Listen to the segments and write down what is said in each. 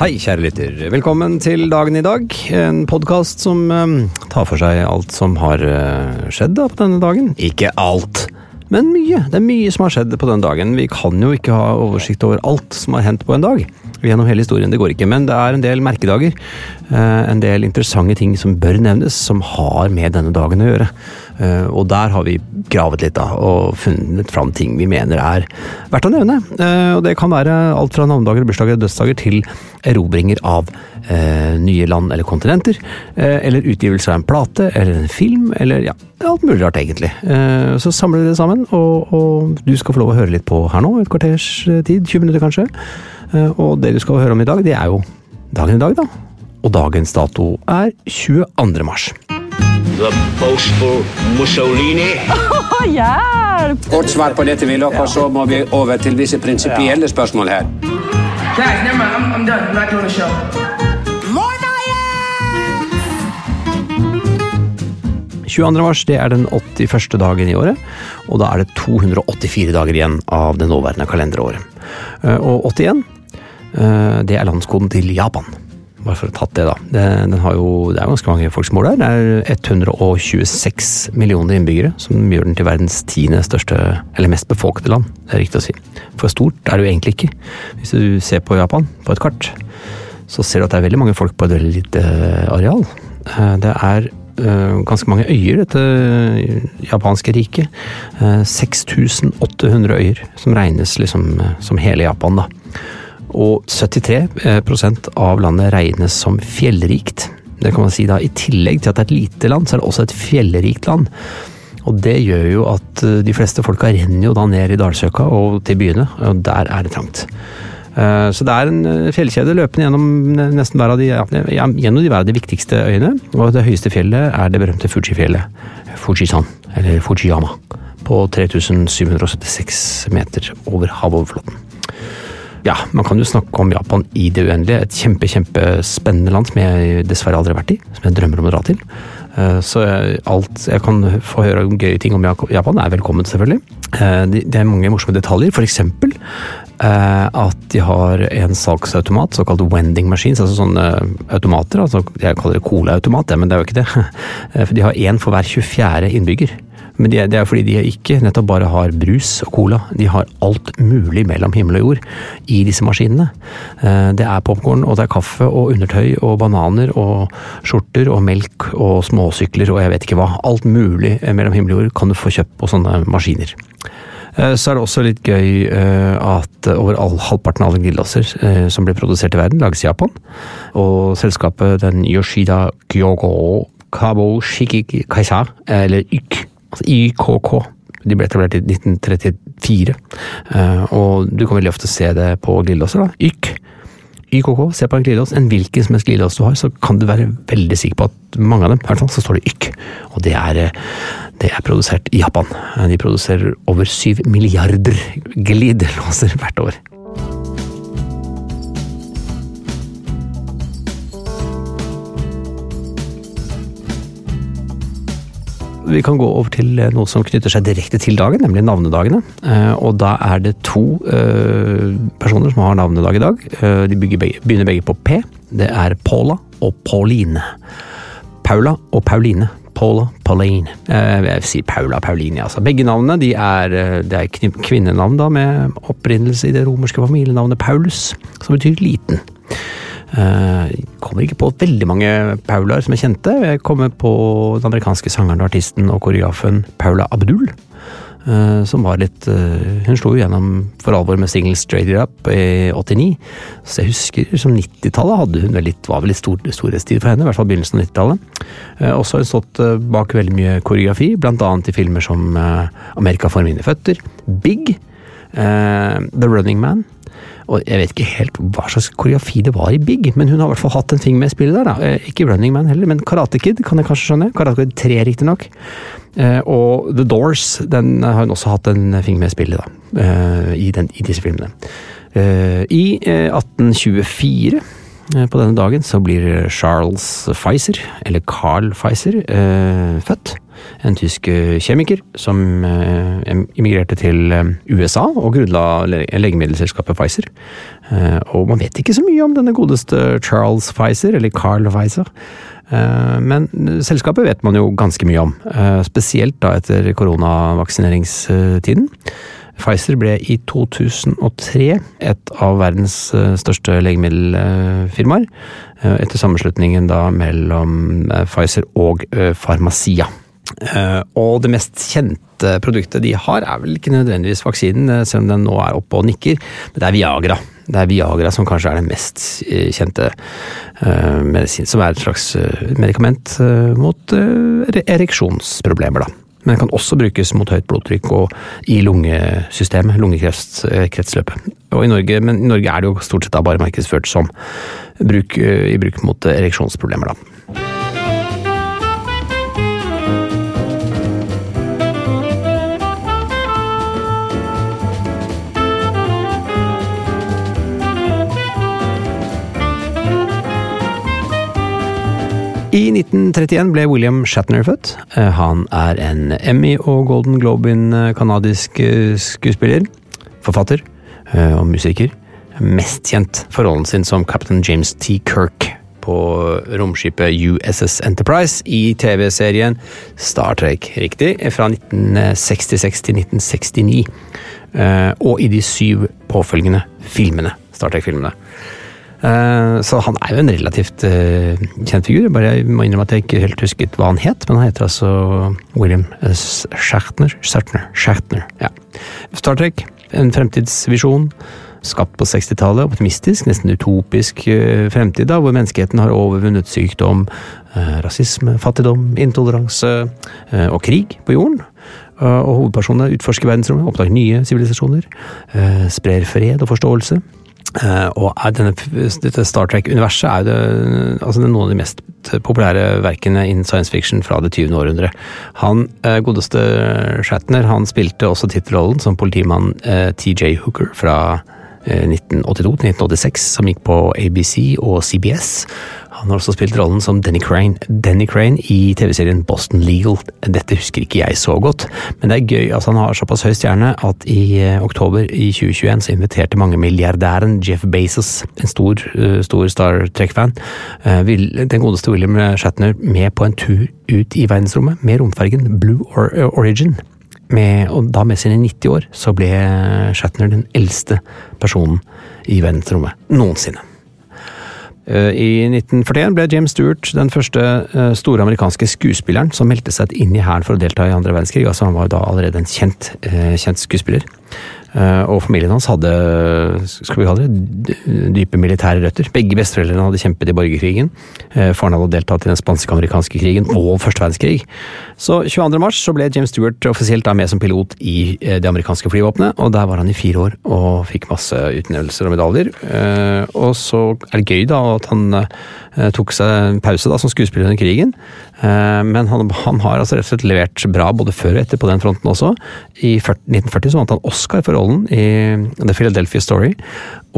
Hei, kjære lytter. Velkommen til Dagen i dag. En podkast som eh, tar for seg alt som har eh, skjedd da, på denne dagen. Ikke alt, men mye. Det er mye som har skjedd på denne dagen. Vi kan jo ikke ha oversikt over alt som har hendt på en dag. Gjennom hele historien, det går ikke. Men det er en del merkedager. eh, en del interessante ting som bør nevnes, som har med denne dagen å gjøre. Eh, og der har vi gravet litt da, og funnet fram ting vi mener er verdt å nevne. Eh, og det kan være alt fra navnedager, bursdager dødsdager til erobringer av eh, nye land eller kontinenter. Eller utgivelse av en plate eller en film, eller ja, alt mulig rart egentlig. Så samler vi det sammen, og, og du skal få lov å høre litt på her nå, et kvarters tid, 20 minutter kanskje. Og det du skal høre om i dag, det er jo dagen i dag, da. Og dagens dato er 22. mars. The boastful Mussolini. Hjelp! Kort svar på dette, Willoch, og så må vi over til visse prinsipielle spørsmål her. Guys, never mind. I'm, I'm done. I'm not doing the show. 22. mars det er den 81. dagen i året, og da er det 284 dager igjen av det nåværende kalenderåret. Eh, Og 81, eh, det er landskoden til Japan. Bare for å tatt det, da. Det, jo, det er ganske mange folk som bor der. Det er 126 millioner innbyggere, som gjør den til verdens tiende største, eller mest befolkede land. Det er riktig å si. For stort er det jo egentlig ikke. Hvis du ser på Japan på et kart, så ser du at det er veldig mange folk på et veldig lite areal. Eh, Det er eh, ganske mange øyer, dette japanske riket. Eh, 6800 øyer, som regnes liksom eh, som hele Japan, da. Og 73 prosent av landet regnes som fjellrikt. Det kan man si da, I tillegg til at det er et lite land, så er det også et fjellrikt land. Og det gjør jo at eh, de fleste folka renner jo da ned i dalsøka og til byene, og der er det trangt. Eh, Så det er en eh, fjellkjede løpende gjennom nesten hver av de, ja, gjennom de, hver av de viktigste øyene. Og det høyeste fjellet er det berømte Fuji-fjellet. Fujisan, eller Fujiyama. På 3776 meter over havoverflaten. Ja, man kan jo snakke om Japan i det uendelige. Et kjempe, kjempespennende land som jeg dessverre aldri har vært i. Som jeg drømmer om å dra til. Eh, Så alt jeg kan få høre om gøye ting om Japan, er velkommen, selvfølgelig. Eh, Det er mange morsomme detaljer. Eksempel eh, at de har en salgsautomat, såkalt wending machines, altså sånne automater. altså Jeg kaller det colaautomat, men det er jo ikke det. For de har én for hver 24. innbygger. Men det er- det er fordi de ikke nettopp bare har brus og cola, de har alt mulig mellom himmel og jord i disse maskinene. Eh, Det er popkorn, og det er kaffe og undertøy og bananer og skjorter og melk og småsykler og jeg vet ikke hva. Alt mulig eh, mellom himmel og jord kan du få kjøpt på sånne maskiner. Eh, Så er det også litt gøy at over all, halvparten av alle glidelåser som blir produsert i verden, lages i Japan. Og selskapet den Yoshida Kyogo Kabo Shiki Kaisa, eller YK, altså YKK, de ble etablert i 1934. Eh, Og du kan veldig ofte se det på glidelåser. da. YK. YKK, se på en glidelås, en hvilken som helst glidelås du har, så kan du være veldig sikker på at mange av dem, i hvert fall, så står det YK. Og det er, det er produsert i Japan. De produserer over syv milliarder glidelåser hvert år. Vi kan gå over til noe som knytter seg direkte til dagen, nemlig navnedagene. Og da er det to personer som har navnedag i dag. De begynner begge på P. Det er Paula og Pauline. Paula og Pauline. Paula, Pauline. Jeg sier Paula, Pauline. Altså. Begge navnene de er, de er kvinnenavn da, med opprinnelse i det romerske familienavnet Paulus, som betyr liten. Jeg kommer ikke på veldig mange Paulaer som er kjente. Jeg kommer på den amerikanske sangeren, artisten og koreografen Paula Abdul. Som var litt Hun slo gjennom for alvor med singelen Straight It Up i 89. Så jeg husker som 90-tallet hadde hun vel var vel litt stor, storhetstid for henne. I hvert fall begynnelsen av 90-tallet. Også har hun stått bak veldig mye koreografi, annet i filmer som Amerika for mine føtter, Big, The Running Man. Og jeg vet ikke helt hva slags koreografi det var i Big, men hun har i hvert fall hatt en ting med spillet der. da. Ikke Running Man heller, men Karate Kid kan jeg kanskje skjønne. Karate Kid 3, riktignok. Og The Doors den har hun også hatt en ting med spillet, da. I, den, i disse filmene. I 1824 på denne dagen så blir Charles Pfizer, eller Carl Pfizer, født. En tysk kjemiker som immigrerte til USA og grunnla legemiddelselskapet Pfizer. Og man vet ikke så mye om denne godeste Charles Pfizer, eller Carl Pfizer. Men selskapet vet man jo ganske mye om, spesielt da etter koronavaksineringstiden. Pfizer ble i 2003 et av verdens største legemiddelfirmaer, etter sammenslutningen da mellom Pfizer og Farmacia. Og det mest kjente produktet de har, er vel ikke nødvendigvis vaksinen, selv om den nå er oppe og nikker, men det er Viagra. Det er Viagra som kanskje er det mest kjente medisin, som er et slags medikament mot ereksjonsproblemer, da. Men den kan også brukes mot høyt blodtrykk og i lungesystemet, lungekretsløpet. Og i Norge, men i Norge er det jo stort sett bare markedsført som bruk, i bruk mot ereksjonsproblemer, da. I 1931 ble William Shatner født. Han er en Emmy- og Golden Globin-canadisk skuespiller, forfatter og musiker. Mest kjent for rollen sin som kaptein James T. Kirk på romskipet USS Enterprise i TV-serien Star Trek, riktig, fra 1966 til 1969. Og i de syv påfølgende filmene, Star Trek-filmene. Så han er jo en relativt kjent figur. Bare jeg må innrømme at jeg ikke helt husket hva han het, men han heter altså William Shatner. Shatner. Shatner ja. Star Trek, en fremtidsvisjon. Skapt på 60-tallet, optimistisk, nesten utopisk fremtid, da, hvor menneskeheten har overvunnet sykdom, rasisme, fattigdom, intoleranse og krig på jorden. Og hovedpersonene utforsker verdensrommet, oppdager nye sivilisasjoner, sprer fred og forståelse. Uh, og denne, dette Star Trek-universet er jo det, altså noen av de mest populære verkene innen science fiction fra det 20. århundre. Han uh, godeste Shatner han spilte også tittelrollen som politimann TJ Hooker fra 1982 til 1986, som gikk på ABC og CBS. Han har også spilt rollen som Denny Crane, Denny Crane i TV-serien Boston Legal. Dette husker ikke jeg så godt, men det er gøy. at Han har såpass høy stjerne at i oktober i 2021 så inviterte mange milliardæren Jeff Bezos, en stor, stor Star Trek-fan, den godeste William Shatner med på en tur ut i verdensrommet med romfergen Blue Origin. Med, og da med sine 90 år så ble Shatner den eldste personen i verdensrommet noensinne. I 1941 ble James Stewart den første store amerikanske skuespilleren som meldte seg inn i hæren for å delta i andre verdenskrig. altså Han var da allerede en kjent, kjent skuespiller. Eh, og familien hans hadde skal vi kalle det, dype militære røtter. Begge besteforeldrene hadde kjempet i borgerkrigen. Eh, faren hadde deltatt i den spanske-amerikanske krigen og første verdenskrig. Så 22. mars så ble James Stewart offisielt med som pilot i eh, det amerikanske flyvåpenet, og der var han i fire år og fikk masse utnevnelser og medaljer. Og så er det gøy da at han tok seg en pause da som skuespiller under krigen, men han, han har altså rett og slett levert bra både før og etter på den fronten også. I 1940 så vant han Oscar for rollen i The Philadelphia Story.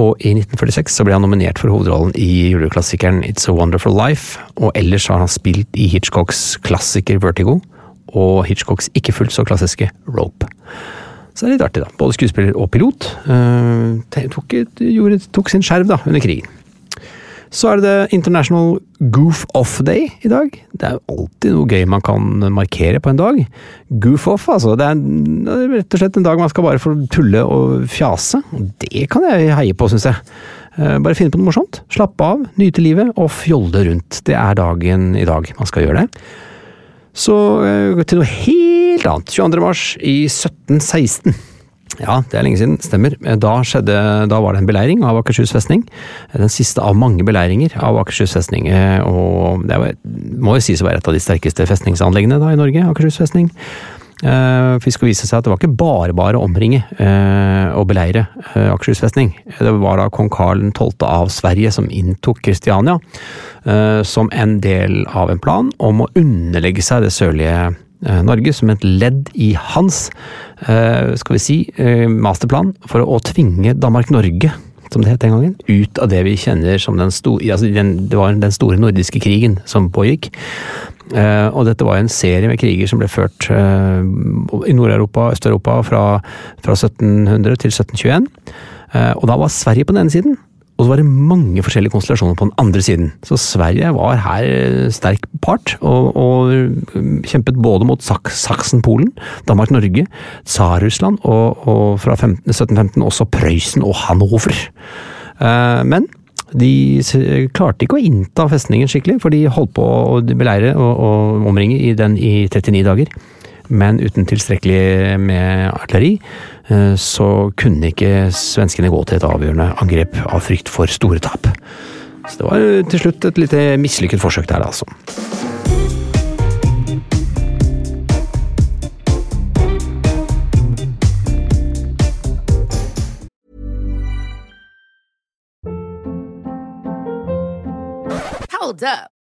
Og i 1946 så ble han nominert for hovedrollen i juleklassikeren It's a Wonderful Life. Og ellers har han spilt i Hitchcocks klassiker Vertigo og Hitchcocks ikke fullt så klassiske Rope. Så det er litt artig, da. Både skuespiller og pilot. Uh, tok, gjorde, tok sin skjerv da, under krigen. Så er det International Goof Off Day i dag. Det er alltid noe gøy man kan markere på en dag. Goof off, altså. Det er rett og slett en dag man skal bare få tulle og fjase. Det kan jeg heie på, syns jeg. Eh, bare finne på noe morsomt. Slappe av, nyte livet og fjolle rundt. Det er dagen i dag man skal gjøre det. Så eh, til noe helt annet. 22. mars i 1716. Ja, det er lenge siden, stemmer. Da, skjedde, da var det en beleiring av Akershus festning. Den siste av mange beleiringer av Akershus festning. Eh, og det må jo sies å være et av de sterkeste festningsanleggene da i Norge, Akershus festning. Uh, det skulle vise seg at det var ikke bare bare å omringe uh, og beleire uh, Akershus festning. Det var da kong Karl 12. av Sverige som inntok Kristiania som en del av en plan om å underlegge seg det sørlige Eh, Norge som et ledd i hans eh, skal vi si, eh, masterplan for å tvinge Danmark-Norge som det het den gangen, ut av det vi kjenner som den store altså den, Det var den store nordiske krigen som pågikk. og dette var en serie med kriger som ble ført i Nord-Europa og Øst-Europa fra, fra 1700 til 1721. og da var Sverige på den ene siden, og så var det mange forskjellige konstellasjoner på den andre siden. Så Sverige var her sterk part, og, og kjempet både mot Saksen-Polen, Danmark-Norge, Tsar-Russland, og, og, fra 15, 1715 også Prøysen og Hanover. Eh, men de klarte ikke å innta festningen skikkelig, for de holdt på å beleire og, og omringe den i 39 dager men uten tilstrekkelig med artilleri, eh, så kunne ikke svenskene gå til et avgjørende angrep av frykt for store tap. Så det var til slutt et lite mislykket forsøk der, altså. 'Hold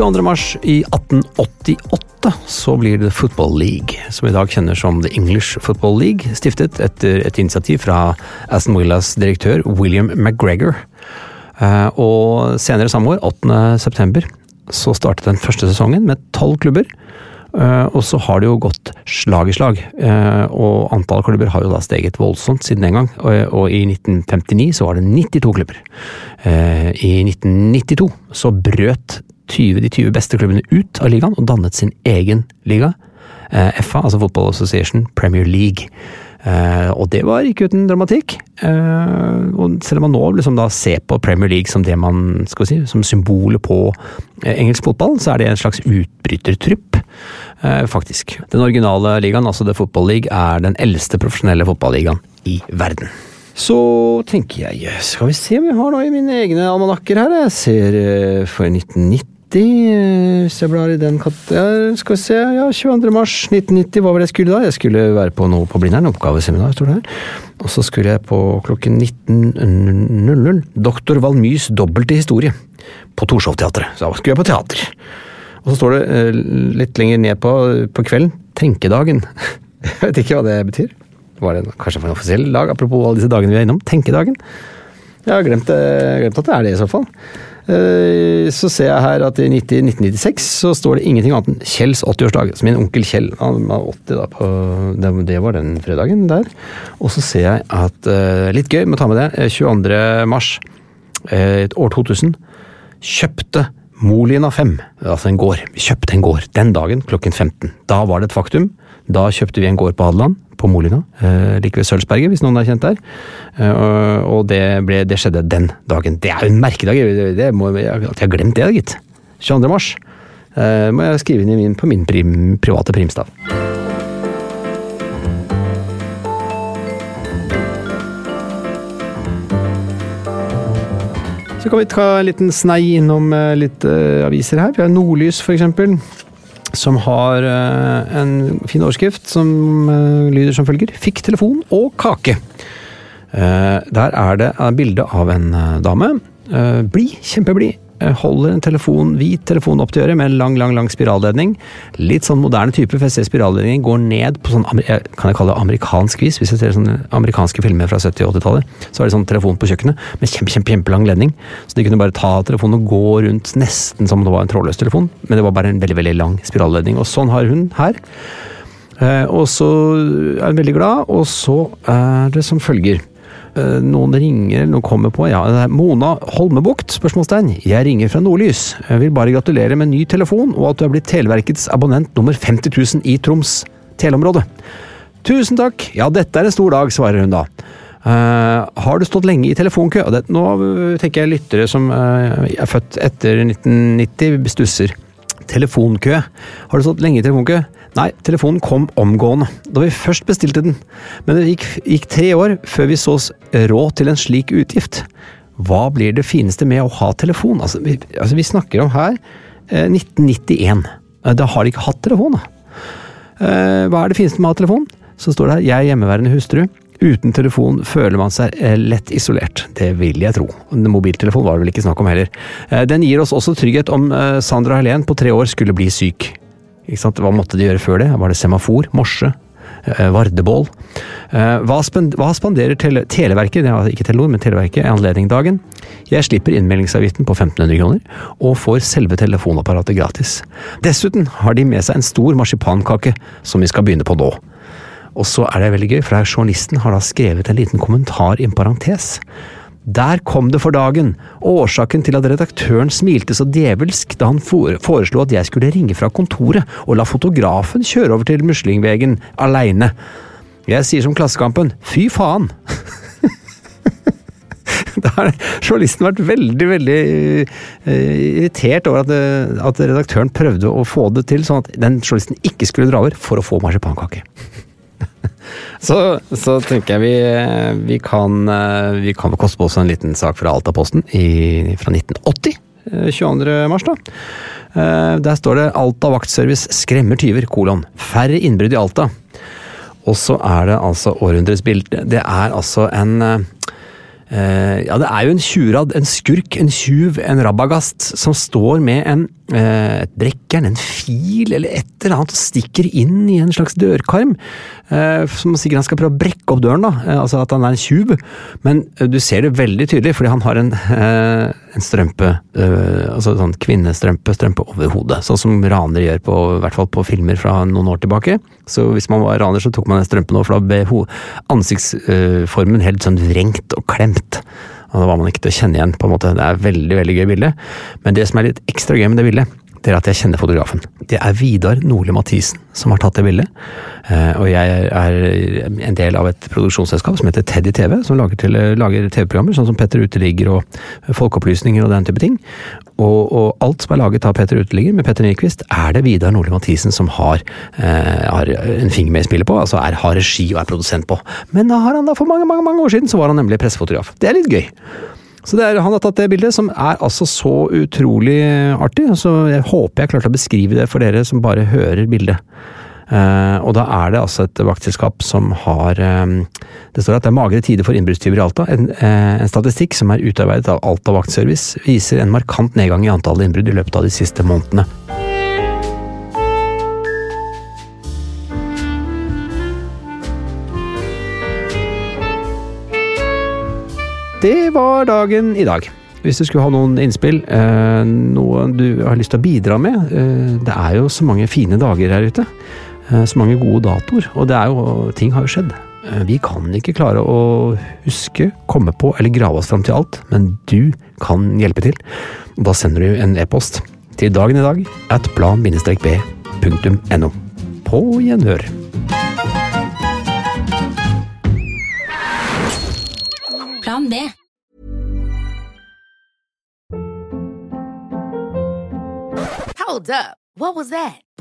Mars i 1888 så blir det Football League, som i dag kjenner som The English Football League, stiftet etter et initiativ fra Aston Willas direktør William McGregor. Eh, og senere samme år, 8. september, så startet den første sesongen med tolv klubber. Eh, og så har det jo gått slag i slag, eh, og antall klubber har jo da steget voldsomt siden den gang. Og, i 1959 så var det 92 klubber. I 1992 så brøt 20, de 20 beste klubbene ut av ligaen og dannet sin egen liga. FA, altså Football Association Premier League. Uh, og det var ikke uten dramatikk. Uh, og selv om man nå liksom da ser på Premier League som det man skal si, som symbolet på uh, engelsk fotball, så er det en slags utbrytertrupp, faktisk. Den originale ligaen, altså The Football League, er den eldste profesjonelle fotballigaen i verden. Så tenker jeg, skal vi se om jeg har noe i mine egne almanakker her. Jeg ser for 1990 1990, hvis jeg blar i den katten Skal vi se, ja, 22. mars 1990, hva var det jeg skulle da? Jeg skulle være på noe på Blindern, oppgaveseminar, står det her. Og så skulle jeg på klokken 19.00. Doktor Valmys dobbelte historie. På Torshov-teatret. Så da skulle jeg på teater. Og så står det eh, litt lenger ned på, på kvelden Tenkedagen. Jeg vet ikke hva det betyr. Var det kanskje for en offisiell dag, apropos alle disse dagene vi er innom? Tenkedagen. Jeg har glemt, glemt at det er det, i så fall. Eh, så ser jeg her at i 1996 så står det ingenting annet enn Kjells 80-årsdag. Så min onkel Kjell han var 80 da på Det var den fredagen der. Og så ser jeg at eh, Litt gøy, må ta med det. 22. mars, mars år 2000 kjøpte Molina 5, altså en gård. Vi kjøpte en gård den dagen klokken 15. Da var det et faktum. Da kjøpte vi en gård på Hadeland på Molina, eh, like ved Sølvsberget, hvis noen er kjent der. Eh, og det, ble, det, skjedde den dagen. Det er jo en merkedag, det må, jeg, jeg har glemt det, gitt. 22. mars eh, må jeg skrive inn min, på min prim, private primstav. Så kan vi ta en liten snei innom litt uh, aviser her. Vi har Nordlys, eksempel som har uh, en fin overskrift som uh, lyder som følger Fikk telefon og kake. Uh, der er det et bilde av en dame. blid, kjempeblid, Eh, holder en telefon, hvit telefon opp til øret med en lang, lang lang spiralledning. Litt sånn moderne type, for jeg ser spiralledningen går ned på sånn kan jeg kalle det amerikansk vis. Hvis jeg ser sånne amerikanske filmer fra 70- og 80-tallet, så er det sånn telefon på kjøkkenet med kjempe, kjempe, kjempelang ledning. Så de kunne bare ta telefonen og gå rundt nesten som det var en trådløs telefon, men det var bare en veldig, veldig lang spiralledning. Og sånn har hun her. Eh, og så er hun veldig glad, og så er det som følger. Eh, noen ringer, noen kommer på. Ja, det er Mona Holmebukt? spørsmålstegn. Jeg ringer fra Nordlys. Jeg vil bare gratulere med ny telefon, og at du er blitt Televerkets abonnent nummer 50 000 i Troms teleområde. Tusen takk! Ja, dette er en stor dag, svarer hun da. Uh, har du stått lenge i telefonkø? Det, nå tenker jeg lyttere som uh, er født etter 1990, stusser. Telefonkø. Har du stått lenge i telefonkø? Nei, telefonen kom omgående, da vi først bestilte den, men det gikk, gikk tre år før vi så oss råd til en slik utgift. Hva blir det fineste med å ha telefon? Altså, vi, altså, vi snakker om her eh, 1991. Eh, da har de ikke hatt telefon, da. Eh, hva er det fineste med å ha telefon? Så står det her 'jeg er hjemmeværende hustru'. Uten telefon føler man seg eh, lett isolert. Det vil jeg tro. Mobiltelefon var det vel ikke snakk om heller. Eh, den gir oss også trygghet om Sandra Helen på tre år skulle bli syk. Hva måtte de gjøre før det? Var det semafor? Morse? Eh, Vardebål? Eh, hva, spanderer tele, Televerket, ikke Telenor, men Televerket, i anledning dagen? Jeg slipper innmeldingsavgiften på 1500 kroner, og får selve telefonapparatet gratis. Dessuten har de med seg en stor marsipankake, som vi skal begynne på nå. Og så er det veldig gøy, for journalisten har da skrevet en liten kommentar i en parentes. Der kom det for dagen, årsaken til at redaktøren smilte så djevelsk da han foreslo at jeg skulle ringe fra kontoret og la fotografen kjøre over til Muslingvegen aleine. Jeg sier som Klassekampen, fy faen! Da har journalisten vært veldig, veldig uh, irritert over at, at, redaktøren prøvde å få det til sånn at den journalisten ikke skulle dra over for å få marsipankake. Så, så, tenker jeg vi, vi kan vi kan koste på oss en liten sak fra Altaposten i, fra 1980. 22. Eh, mars, da. Eh, der står det 'Alta vaktservice skremmer tyver', kolon. Færre innbrudd i Alta. Og så er det altså århundrets bilde. Det er altså en eh, Ja, det er jo en tjurad, en skurk, en tjuv, en rabagast, som står med en eh, et brekkjern, en fil eller et eller annet og stikker inn i en slags dørkarm. Eh, som sikkert han skal prøve å brekke opp døren, da, eh, altså at han er en tjuv. Men eh, du ser det veldig tydelig, fordi han har en, eh, en strømpe, eh, altså sånn kvinnestrømpe, strømpe over hodet. Sånn som ranere gjør, på, i hvert fall på filmer fra noen år tilbake. Så hvis man var raner, så tok man den strømpen over, for da ble ansiktsformen helt sånn vrengt og klemt. Og da var man ikke til å kjenne igjen, på en måte. Det er veldig, veldig gøy bilde. Men det som er litt ekstra gøy med det bildet, det er at jeg kjenner fotografen. Det er Vidar Nordli Mathisen som har tatt det bildet. Eh, Og jeg er en del av et produksjonsselskap som heter Teddy TV, som lager, lager TV-programmer, sånn som Petter Uteligger og Folkeopplysninger og den type ting. Og, og alt som er laget av Petter Uteligger med Petter Nyquist, er det Vidar Nordli Mathisen som har, eh, har en finger med i spillet på, altså er, har regi og er produsent på. Men da har han da for mange, mange, mange år siden så var han nemlig pressefotograf. Det er litt gøy. Så er, Han har tatt det bildet, som er altså så utrolig artig. Så jeg håper jeg klarte å beskrive det for dere som bare hører bildet. Uh, og da er det altså et vaktselskap som har um, Det står at det er magre tider for innbruddstyver i Alta. En, uh, en statistikk som er utarbeidet av Alta Vaktservice viser en markant nedgang i antallet innbrudd i løpet av de siste månedene. Det var dagen i dag. Hvis du skulle ha noen innspill, eh, noe du har lyst til å bidra med eh, Det er jo så mange fine dager her ute. Eh, så mange gode datoer. Og det er jo, ting har jo skjedd. Vi kan ikke klare å huske, komme på eller grave oss fram til alt, men du kan hjelpe til. Da sender du en e-post til dagen i dag at plan-b.no. På gjenhør. Plan B. Hold up. What was that?